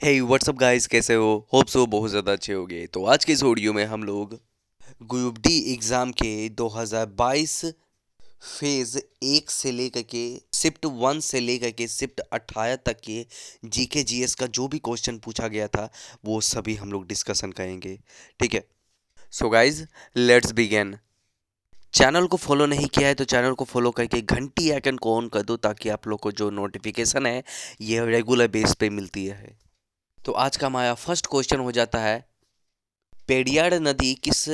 हे WhatsApp guys कैसे हो? Hope so बहुत ज़्यादा अच्छे होगे तो आज के इस वीडियो में हम लोग ग्रुप डी एग्ज़ाम के 2022 फ़ेज़ एक से लेकर के शिफ्ट वन से लेकर के शिफ्ट अट्ठारह तक के जीके जीएस का जो भी क्वेश्चन पूछा गया था, वो सभी हम लोग डिस्कशन करेंगे। ठीक है? So guys let's begin channel को फॉलो नहीं किया है तो चैनल को फॉलो करके घंटी आइकन को ऑन कर दो, ताकि आप लोग को जो नोटिफिकेशन है ये रेगुलर बेस पे मिलती है तो आज का हमारा फ़र्स्ट क्वेश्चन हो जाता है पेरियार नदी किस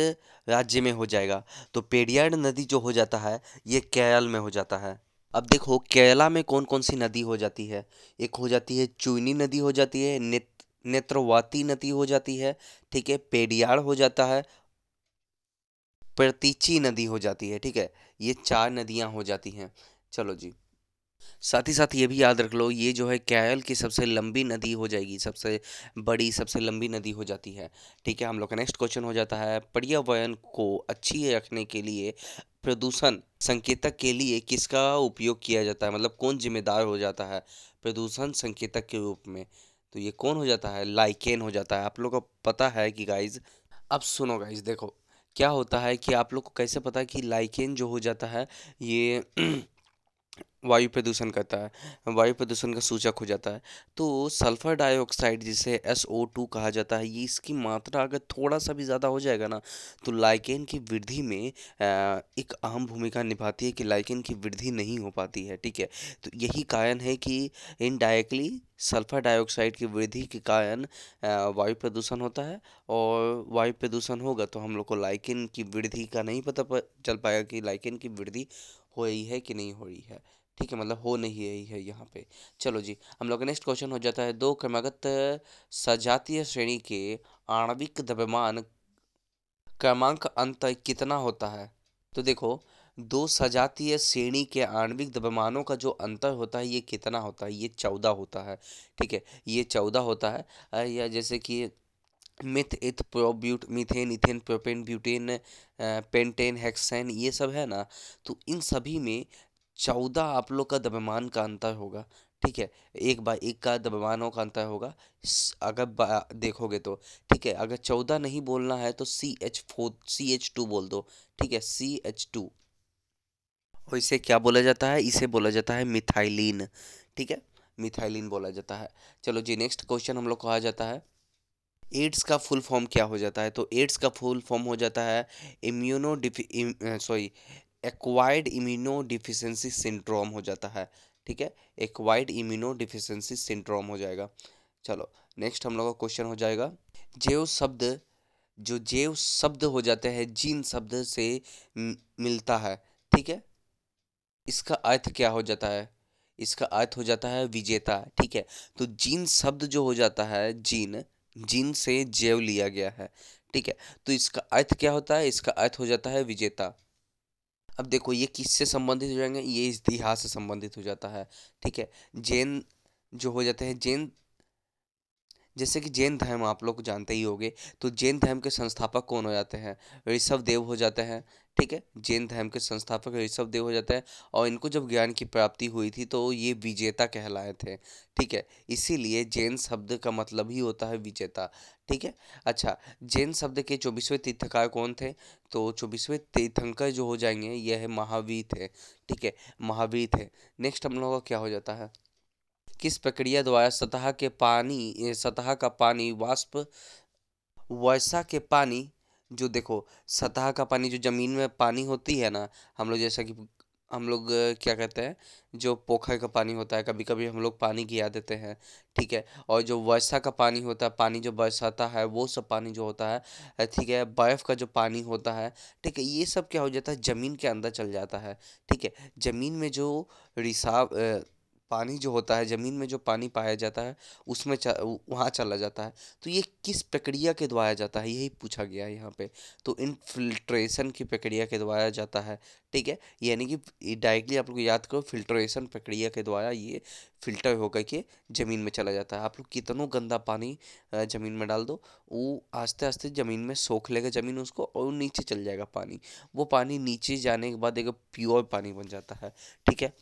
राज्य में हो जाएगा? तो पेरियार नदी जो हो जाता है, ये केरल में हो जाता है। अब देखो, केरला में कौन कौन सी नदी हो जाती है? एक हो जाती है चुनी नदी हो जाती है, नेत, नेत्रवाती नदी हो जाती है, ठीक है पेरियार हो जाता है, प्रतीची नदी हो जाती है, ठीक है, ये चार नदियाँ हो जाती हैं। चलो जी। साथ ही साथ ये भी याद रख लो, ये जो है केरल की सबसे लंबी नदी हो जाएगी, सबसे बड़ी, सबसे लंबी नदी हो जाती है। ठीक है, हम लोग का नेक्स्ट क्वेश्चन हो जाता है पर्यावरण को अच्छी रखने के लिए प्रदूषण संकेतक के लिए किसका उपयोग किया जाता है? मतलब कौन जिम्मेदार हो जाता है प्रदूषण संकेतक के रूप में? तो ये कौन हो जाता है? लाइकेन हो जाता है। आप लोग को पता है कि गाइज़ अब सुनो गाइज़ देखो, क्या होता है कि आप लोग को कैसे पता है कि लाइकेन जो हो जाता है, ये वायु प्रदूषण करता है, वायु प्रदूषण का सूचक हो जाता है। तो सल्फ़र डाइऑक्साइड जिसे एस ओ टू कहा जाता है, ये इसकी मात्रा अगर थोड़ा सा भी ज़्यादा हो जाएगा ना तो लाइकेन की वृद्धि में एक अहम भूमिका निभाती है कि लाइकेन की वृद्धि नहीं हो पाती है, ठीक है? तो यही कारण है कि इनडायरेक्टली सल्फ़र डाइऑक्साइड की वृद्धि के कारण वायु प्रदूषण होता है और वायु प्रदूषण होगा तो हम लोग को लाइकेन की वृद्धि का नहीं पता चल पाएगा कि लाइकेन की वृद्धि हो रही है कि नहीं हो रही है? ठीक है मतलब हो नहीं रही है यहाँ पे। चलो जी, हम लोग का नेक्स्ट क्वेश्चन हो जाता है। दो क्रमागत, सजातीय श्रेणी के आणविक द्रव्यमान क्रमांक अंतर कितना होता है? तो देखो, दो सजातीय श्रेणी के आणविक द्रव्यमानों का जो अंतर होता है, ये कितना होता है? ये चौदह होता है। ठीक है, ये चौदह होता है। या जैसे कि meth, eth prop but methane, ethane, propane, butane pentane, hexane, ये सब है ना तो इन सभी में चौदह आप लोग का द्रव्यमान का अंतर होगा, ठीक है? एक बाय एक का द्रव्यमानों का अंतर होगा अगर देखोगे तो ठीक है? अगर चौदह नहीं बोलना है तो C H four C H two बोल दो, ठीक है? सी एच टू और इसे क्या बोला जाता है? इसे बोला जाता है मिथाइलिन, ठीक है? मिथाइलिन बोला जाता है। चलो जी, नेक्स्ट क्वेश्चन हम लोग को आ जाता है। एड्स का फुल फॉर्म क्या हो जाता है? तो एड्स का फुल फॉर्म हो जाता है immuno sorry acquired immunodeficiency syndrome हो जाता है, ठीक है? एक्वाइड इम्यूनो डिफिशेंसी सिंड्रोम हो जाएगा। चलो नेक्स्ट हम लोग का क्वेश्चन हो जाएगा। जेव शब्द, जो जेव शब्द हो जाते हैं, जीन शब्द से मिलता है, ठीक है? इसका अर्थ क्या हो जाता है? इसका अर्थ हो जाता है विजेता, ठीक है? तो जीन शब्द जो हो जाता है, जीन जीन से जैव लिया गया है, ठीक है? तो इसका अर्थ क्या होता है? इसका अर्थ हो जाता है विजेता। अब देखो, ये किससे संबंधित हो जाएँगे? ये इतिहास से संबंधित हो जाता है, ठीक है? जैन जो हो जाते हैं, जैन, जैसे कि जैन धर्म आप लोग जानते ही होंगे तो जैन धर्म के संस्थापक कौन हो जाते हैं? ऋषभ देव हो जाते हैं ठीक है? जैन धर्म के संस्थापक ऋषभ देव हो जाते हैं और इनको जब ज्ञान की प्राप्ति हुई थी तो ये विजेता कहलाए थे। ठीक है? इसीलिए जैन शब्द का मतलब ही होता है विजेता। ठीक है? अच्छा जैन शब्द के चौबीसवें तीर्थकार कौन थे? तो चौबीसवें तीर्थंकर जो हो जाएँगे, यह है महावीर थे। ठीक है? महावीर थे। नेक्स्ट हम लोगों का क्या हो जाता है? किस प्रक्रिया द्वारा सतह के पानी, सतह का पानी, वाष्प, वर्षा के पानी जो देखो, सतह का पानी जो ज़मीन में पानी होती है ना, हम लोग जैसा कि हम लोग, क्या कहते हैं, जो पोखर का पानी होता है कभी कभी हम लोग पानी गिरा देते हैं, ठीक है? और जो वर्षा का पानी होता है, पानी जो बरसाता है, वो सब पानी जो होता है ठीक है, बर्फ़ का जो पानी होता है, ठीक है, ये सब क्या हो जाता है, ज़मीन के अंदर चल जाता है, ठीक है? ज़मीन में जो रिसाव पानी जो होता है, ज़मीन में जो पानी पाया जाता है, उसमें वहाँ चला जाता है। तो ये किस प्रक्रिया के द्वारा जाता है, यही पूछा गया है यहाँ पे। तो इनफिल्ट्रेशन की प्रक्रिया के द्वारा जाता है, ठीक है? यानी कि डायरेक्टली आप लोग याद करो फिल्ट्रेशन प्रक्रिया के द्वारा ये फ़िल्टर होकर के ज़मीन में चला जाता है। आप लोग कितनों गंदा पानी ज़मीन में डाल दो, वो आस्ते आस्ते ज़मीन में सोख लेगा ज़मीन उसको और नीचे चल जाएगा पानी। वो पानी नीचे जाने के बाद एक प्योर पानी बन जाता है, ठीक है?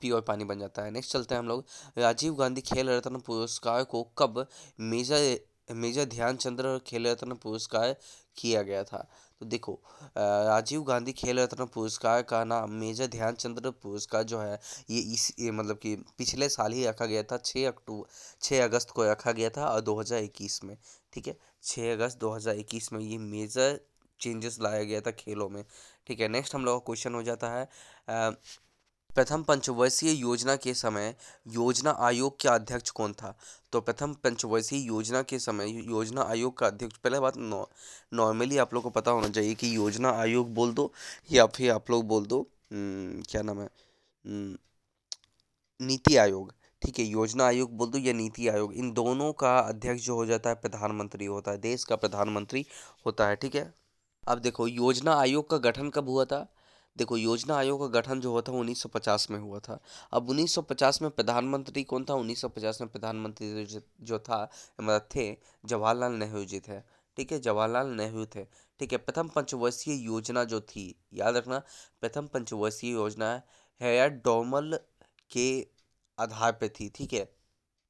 पी और पानी बन जाता है। नेक्स्ट चलते हैं हम लोग। राजीव गांधी खेल रत्न पुरस्कार को कब मेजर मेजर ध्यानचंद्र खेल रत्न पुरस्कार किया गया था? तो देखो राजीव गांधी खेल रत्न पुरस्कार का नाम मेजर ध्यानचंद्र पुरस्कार जो है, ये इस, ये मतलब कि पिछले साल ही रखा गया था। छः अक्टूबर छः अगस्त को रखा गया था और 2021 में, ठीक है? छः अगस्त 2021 में ये मेजर चेंजेस लाया गया था खेलों में, ठीक है? नेक्स्ट हम लोग का क्वेश्चन हो जाता है प्रथम पंचवर्षीय योजना के समय योजना आयोग के अध्यक्ष कौन था? तो प्रथम पंचवर्षीय योजना के समय योजना आयोग का अध्यक्ष, पहले बात नॉर्मली आप लोग को पता होना चाहिए कि योजना आयोग बोल दो या फिर आप लोग बोल दो क्या नाम है? नीति आयोग, ठीक है, योजना आयोग बोल दो या नीति आयोग, इन दोनों का अध्यक्ष जो हो जाता है प्रधानमंत्री होता है, देश का प्रधानमंत्री होता है, ठीक है? अब देखो, योजना आयोग का गठन कब हुआ था? देखो, योजना आयोग का गठन जो हुआ था 1950 में हुआ था। अब 1950 में प्रधानमंत्री कौन था? 1950 में प्रधानमंत्री जो था मतलब थे जवाहरलाल नेहरू जी थे। ठीक है, जवाहरलाल नेहरू थे। ठीक है, प्रथम पंचवर्षीय योजना जो थी, याद रखना, प्रथम पंचवर्षीय योजना हेयर डॉर्मल के आधार पर थी। ठीक है,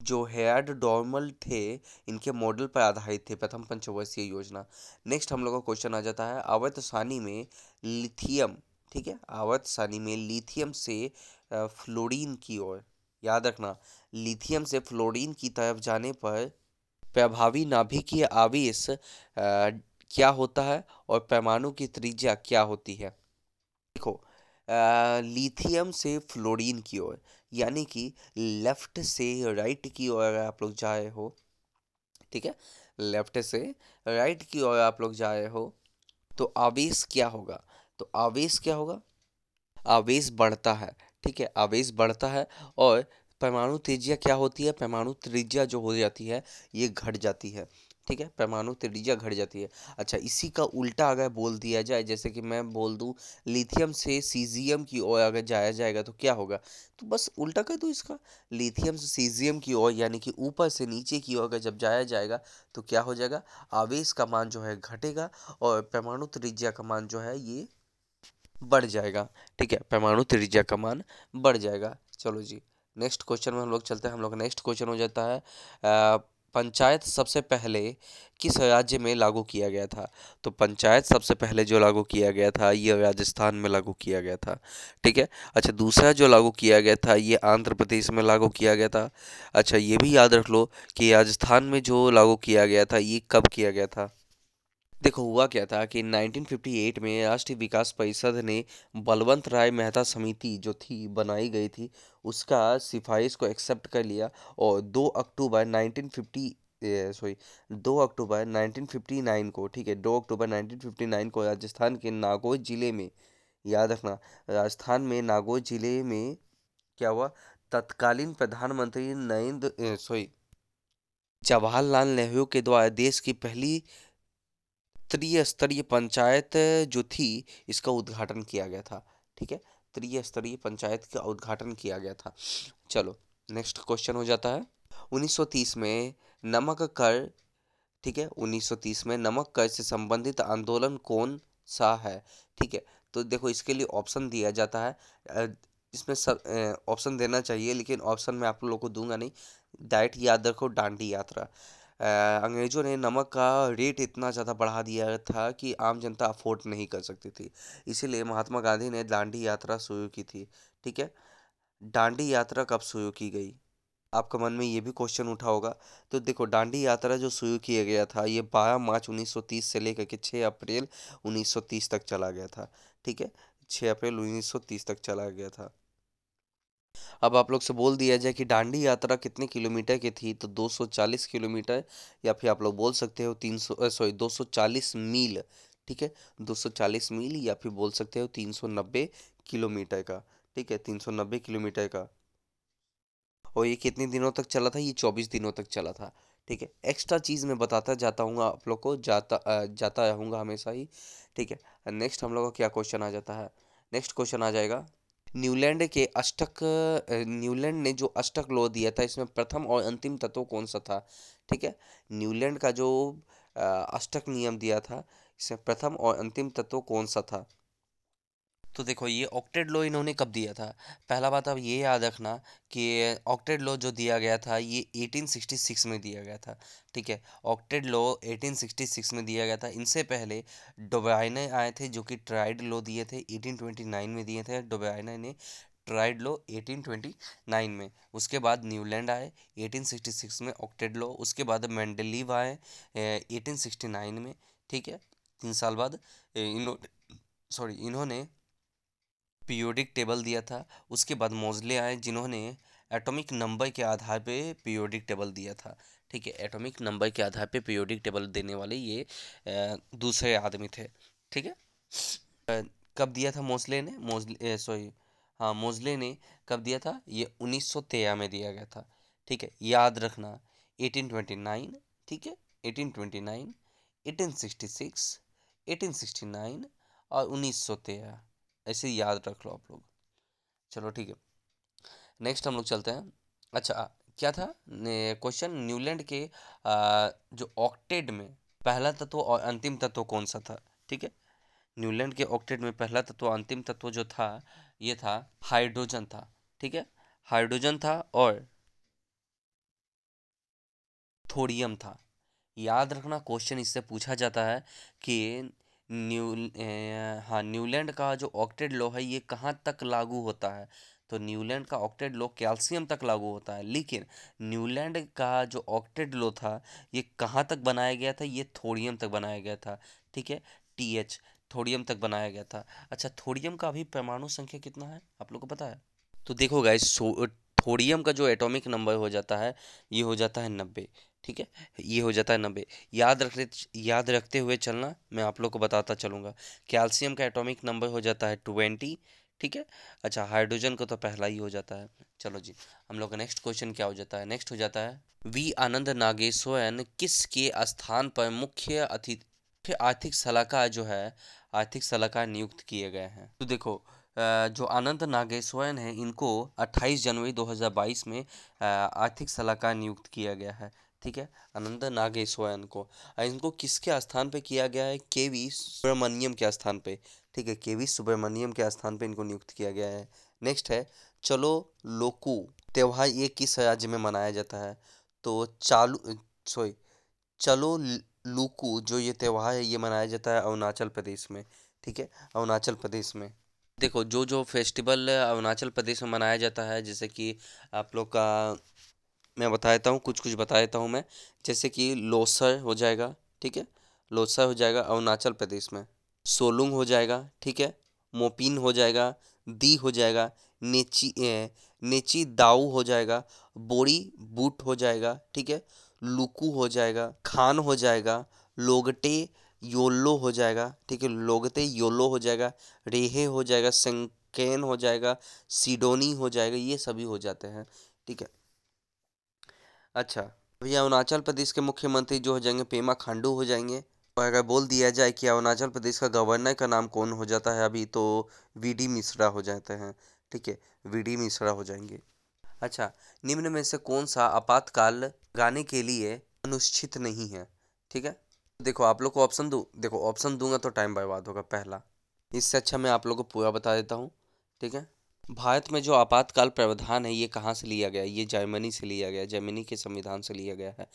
जो हेयर्ड डॉर्मल थे, इनके मॉडल पर आधारित थे प्रथम पंचवर्षीय योजना। नेक्स्ट हम लोग का क्वेश्चन आ जाता है, अवैध सानी में लिथियम ठीक है? आवर्त सानी में लिथियम से फ्लोरीन की ओर। याद रखना, लिथियम से फ्लोरीन की तरफ़ जाने पर प्रभावी नाभिकीय आवेश क्या होता है और परमाणु की त्रिज्या क्या होती है? देखो लिथियम से फ्लोरीन की ओर, यानी कि लेफ़्ट से राइट की ओर अगर आप लोग जाए हो। ठीक है? लेफ़्ट से राइट की ओर आप लोग जाए हो तो आवेश क्या होगा? तो आवेश क्या होगा? आवेश बढ़ता है, ठीक है? आवेश बढ़ता है और परमाणु त्रिज्या क्या होती है? परमाणु त्रिज्या जो हो जाती है, ये घट जाती है, ठीक है? परमाणु त्रिज्या घट जाती है। अच्छा इसी का उल्टा अगर बोल दिया जाए, जैसे कि मैं बोल दूँ, लिथियम से सीजियम की ओर अगर जाया जाएगा तो क्या होगा? तो बस उल्टा कर दो इसका। लिथियम से सीजियम की ओर, यानी कि ऊपर से नीचे की ओर अगर जब जाया जाएगा तो क्या हो जाएगा? आवेश का मान जो है घटेगा और परमाणु त्रिज्या का मान जो है, ये बढ़ जाएगा, ठीक है? परमाणु त्रिज्या का मान बढ़ जाएगा। चलो जी नेक्स्ट क्वेश्चन में हम लोग चलते हैं। हम लोग नेक्स्ट क्वेश्चन हो जाता है पंचायत सबसे पहले किस राज्य में लागू किया गया था? तो पंचायत सबसे पहले जो लागू किया गया था, ये राजस्थान में लागू किया गया था, ठीक है? अच्छा दूसरा जो लागू किया गया था, ये आंध्र प्रदेश में लागू किया गया था। अच्छा ये भी याद रख लो कि राजस्थान में जो लागू किया गया था, ये कब किया गया था? देखो, हुआ क्या था कि 1958 में राष्ट्रीय विकास परिषद ने बलवंत राय मेहता समिति जो थी, बनाई गई थी, उसका सिफारिश को एक्सेप्ट कर लिया और 2 अक्टूबर 1950 सॉरी, दो अक्टूबर 1959 को, ठीक है, दो अक्टूबर 1959 को राजस्थान के नागौर ज़िले में, याद रखना, राजस्थान में, नागौर ज़िले में क्या हुआ, तत्कालीन प्रधानमंत्री नरेंद्र सॉरी, जवाहरलाल नेहरू के द्वारा देश की पहली त्रिस्तरीय पंचायत जो थी, इसका उद्घाटन किया गया था, ठीक है? त्रिस्तरीय पंचायत का उद्घाटन किया गया था। चलो नेक्स्ट क्वेश्चन हो जाता है। 1930 में नमक कर, ठीक है? 1930 में नमक कर से संबंधित आंदोलन कौन सा है, ठीक है? तो देखो, इसके लिए ऑप्शन दिया जाता है। इसमें सब ऑप्शन देना चाहिए, लेकिन ऑप्शन मैं आप लोगों को दूँगा नहीं। डाइट याद रखो, डांडी यात्रा। अंग्रेज़ों ने नमक का रेट इतना ज़्यादा बढ़ा दिया था कि आम जनता अफोर्ड नहीं कर सकती थी। इसीलिए महात्मा गांधी ने दांडी यात्रा शुरू की थी, ठीक है? दांडी यात्रा कब शुरू की गई? आपका मन में ये भी क्वेश्चन उठा होगा। तो देखो, दांडी यात्रा जो शुरू किया गया था, ये 12 मार्च 1930 से लेकर के 6 अप्रैल 1930 तक चला गया था, ठीक है? 6 अप्रैल 1930 तक चला गया था। अब आप लोग से बोल दिया जाए कि दांडी यात्रा कितने किलोमीटर की थी? तो 240 किलोमीटर या फिर आप लोग बोल सकते हो 300 सॉरी 240 मील, ठीक है? 240 मील या फिर बोल सकते हो 390 किलोमीटर का, ठीक है? 390 किलोमीटर का। और ये कितने दिनों तक चला था? ये 24 दिनों तक चला था, ठीक है? एक्स्ट्रा चीज़ मैं बताता जाता हूँ आप लोग को, जाता जाता रहूँगा हमेशा ही, ठीक है? नेक्स्ट हम लोग का क्या क्वेश्चन आ जाता है? नेक्स्ट क्वेश्चन आ जाएगा न्यूलैंड के अष्टक न्यूलैंड ने जो अष्टक लॉ दिया था, इसमें प्रथम और अंतिम तत्व कौन सा था? ठीक है? न्यूलैंड का जो अष्टक नियम दिया था, इसमें प्रथम और अंतिम तत्व कौन सा था? तो देखो, ये ऑक्टेड लॉ इन्होंने कब दिया था? पहला बात अब ये याद रखना कि ऑक्टेड लॉ जो दिया गया था, ये 1866 में दिया गया था, ठीक है? ऑक्टेड लॉ 1866 में दिया गया था। इनसे पहले डोबाइने आए थे जो कि ट्राइड लॉ दिए थे 1829 में दिए थे। डोबाइना ने ट्राइड लॉ 1829 में। उसके बाद न्यूलैंड आए 1866 में ऑक्टेड लॉ। उसके बाद मैंडलीव आए 1869 में, ठीक है? तीन साल बाद इन्होंने सॉरी, इन्होंने पीरियोडिक टेबल दिया था, उसके बाद मोजले आए जिन्होंने एटॉमिक नंबर के आधार पे पीरियोडिक टेबल दिया था। ठीक है, एटॉमिक नंबर के आधार पे पीरियोडिक टेबल देने वाले ये दूसरे आदमी थे। ठीक है? कब दिया था मोजले ने? मोजले सॉरी हाँ मोजले ने कब दिया था? ये उन्नीस सौ तेरह में दिया गया था। ठीक है, याद रखना, एटीन ट्वेंटी नाइन, ठीक है, eighteen twenty nine, eighteen sixty six, eighteen sixty nine और उन्नीस सौ तेरह। ऐसे याद रख लो आप लोग। चलो ठीक है। नेक्स्ट हम लोग चलते हैं। अच्छा क्या था? क्वेश्चन न्यूलैंड के आ, जो ऑक्टेड में पहला तत्व और अंतिम तत्व कौन सा था? ठीक है? न्यूलैंड के ऑक्टेड में पहला तत्व अंतिम तत्व जो था ये था हाइड्रोजन था। ठीक है? हाइड्रोजन था और थोड़ियम था। याद रखना क्वेश्चन इससे पूछा जाता है कि न्यू हाँ न्यूलैंड का जो ऑक्टेड लॉ है, ये कहाँ तक लागू होता है? तो न्यूलैंड का ऑक्टेड लॉ कैल्शियम तक लागू होता है, लेकिन न्यूलैंड का जो ऑक्टेड लॉ था, ये कहाँ तक बनाया गया था? ये थोड़ियम तक बनाया गया था, ठीक है? टी एच थोड़ियम तक बनाया गया था। अच्छा थोड़ियम का अभी परमाणु संख्या कितना है? आप लोग को पता है? तो देखो गाइस थोड़ियम का जो एटॉमिक नंबर हो जाता है, ये हो जाता है नब्बे। ठीक है? ये हो जाता है नब्बे। याद रखते याद रखते हुए चलना, मैं आप लोग को बताता चलूँगा। कैल्शियम का एटॉमिक नंबर हो जाता है ट्वेंटी, ठीक है? अच्छा हाइड्रोजन का तो पहला ही हो जाता है। चलो जी, हम लोग का नेक्स्ट क्वेश्चन क्या हो जाता है? नेक्स्ट हो जाता है, वी आनंद नागेश्वर किसके स्थान पर मुख्य अतिथि आर्थिक सलाहकार जो है, आर्थिक सलाहकार नियुक्त किए गए हैं? तो देखो जो आनंद नागेश्वरन है, इनको 28 जनवरी 2022 में आर्थिक सलाहकार नियुक्त किया गया है। ठीक है? अनंत नागेश्वरन को। इनको किसके स्थान पे किया गया है? के वी सुब्रमण्यम के स्थान पे। ठीक है? के वी सुब्रमण्यम के स्थान पे इनको नियुक्त किया गया है। नेक्स्ट है, चलो लोकू। त्यौहार ये किस राज्य में मनाया जाता है? तो चालू सॉरी चलो लूकू, जो ये त्यौहार है, ये मनाया जाता है अरुणाचल प्रदेश में। ठीक है? अरुणाचल प्रदेश में। देखो जो जो फेस्टिवल अरुणाचल प्रदेश में मनाया जाता है, जैसे कि आप लोग का मैं बता देता हूँ कुछ कुछ बता देता हूँ मैं जैसे कि लोसर हो जाएगा ठीक है लोसर हो जाएगा अरुणाचल प्रदेश में सोलुंग हो जाएगा ठीक है मोपिन हो जाएगा दी हो जाएगा नेची नेची दाऊ हो जाएगा बोरी बूट हो जाएगा ठीक है लुकू हो जाएगा खान हो जाएगा लोगटे योलो हो जाएगा ठीक है लोगते योलो हो जाएगा रेहे हो जाएगा संकेन हो जाएगा सिडोनी हो जाएगा ये सभी हो जाते हैं ठीक है अच्छा। भैया, अरुणाचल प्रदेश के मुख्यमंत्री जो हो जाएँगे, पेमा खांडू हो जाएँगे। और अगर बोल दिया जाए कि अरुणाचल प्रदेश का गवर्नर का नाम कौन हो जाता है अभी तो वी डी मिश्रा हो जाते हैं। ठीक है, वी डी मिश्रा हो जाएँगे। अच्छा निम्न में से कौन सा आपातकाल गाने के लिए अनुष्ठित नहीं है? ठीक है, देखो आप लोग को ऑप्शन दूँ? देखो ऑप्शन दूँगा तो टाइम बर्बाद होगा, पहला। इससे अच्छा मैं आप लोग को पूरा बता देता हूँ। ठीक है भारत में जो आपातकाल प्रावधान है, ये कहाँ से लिया गया? ये जर्मनी से लिया गया, जर्मनी के संविधान से लिया गया है।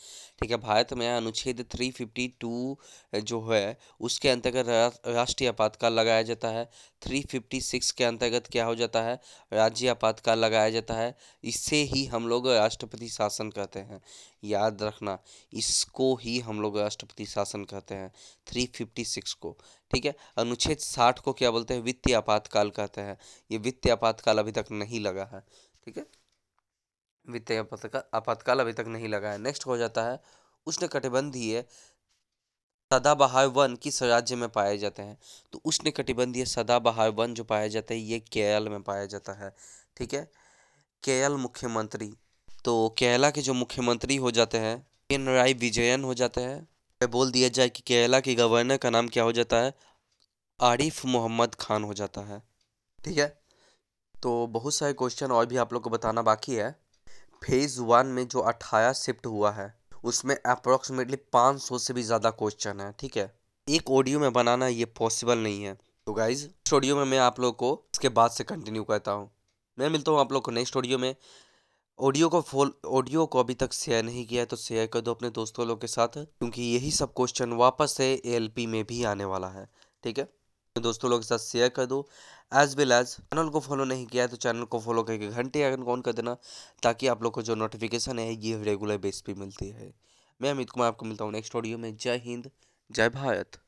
ठीक है, भारत में अनुच्छेद 352 जो है, उसके अंतर्गत राष्ट्रीय आपातकाल लगाया जाता है। 356 के अंतर्गत क्या हो जाता है? राज्य आपातकाल लगाया जाता है। इससे ही हम लोग राष्ट्रपति शासन कहते हैं। याद रखना, इसको ही हम लोग राष्ट्रपति शासन कहते हैं 356 को, ठीक है? अनुच्छेद 60 को क्या बोलते हैं? वित्तीय आपातकाल कहते हैं। ये वित्तीय आपातकाल अभी तक नहीं लगा है, ठीक है? वित्तीय आपातकाल अभी तक नहीं लगा है। नेक्स्ट हो जाता है उसने कटिबंधीय सदाबहार वन किस राज्य में पाए जाते हैं? तो उसने कटिबंधीय सदाबहार वन जो पाया जाता है, ये केरल में पाया जाता है, ठीक है? केरल मुख्यमंत्री तो केरला के जो मुख्यमंत्री हो जाते हैं पिनराई विजयन हो जाते हैं। बोल दिया जाए कि केरला के गवर्नर का नाम क्या हो जाता है? आरिफ मोहम्मद खान हो जाता है। ठीक है? तो बहुत सारे क्वेश्चन और भी आप लोग को बताना बाकी है। फ़ेज़ वन में जो अठारह शिफ्ट हुआ है, उसमें अप्रोक्सीमेटली पाँच सौ से भी ज़्यादा क्वेश्चन है, ठीक है? एक ऑडियो में बनाना ये पॉसिबल नहीं है। तो गाइज़ स्टूडियो में मैं आप लोग को इसके बाद से कंटिन्यू करता हूँ। मैं मिलता हूँ आप लोग को नेक्स्ट स्टूडियो में। ऑडियो को फॉल, ऑडियो को अभी तक शेयर नहीं किया है तो शेयर कर दो अपने दोस्तों लोग के साथ, क्योंकि यही सब क्वेश्चन वापस से एएलपी में भी आने वाला है, ठीक है? दोस्तों लोग के साथ शेयर कर दो। एज वेल एज चैनल को फॉलो नहीं किया है तो चैनल को फॉलो करके घंटे आइकन ऑन कर देना, ताकि आप लोग को जो नोटिफिकेशन है, ये रेगुलर बेस पे मिलती है मैं अमित कुमार, आपको मिलता हूँ नेक्स्ट ऑडियो में। जय हिंद, जय भारत।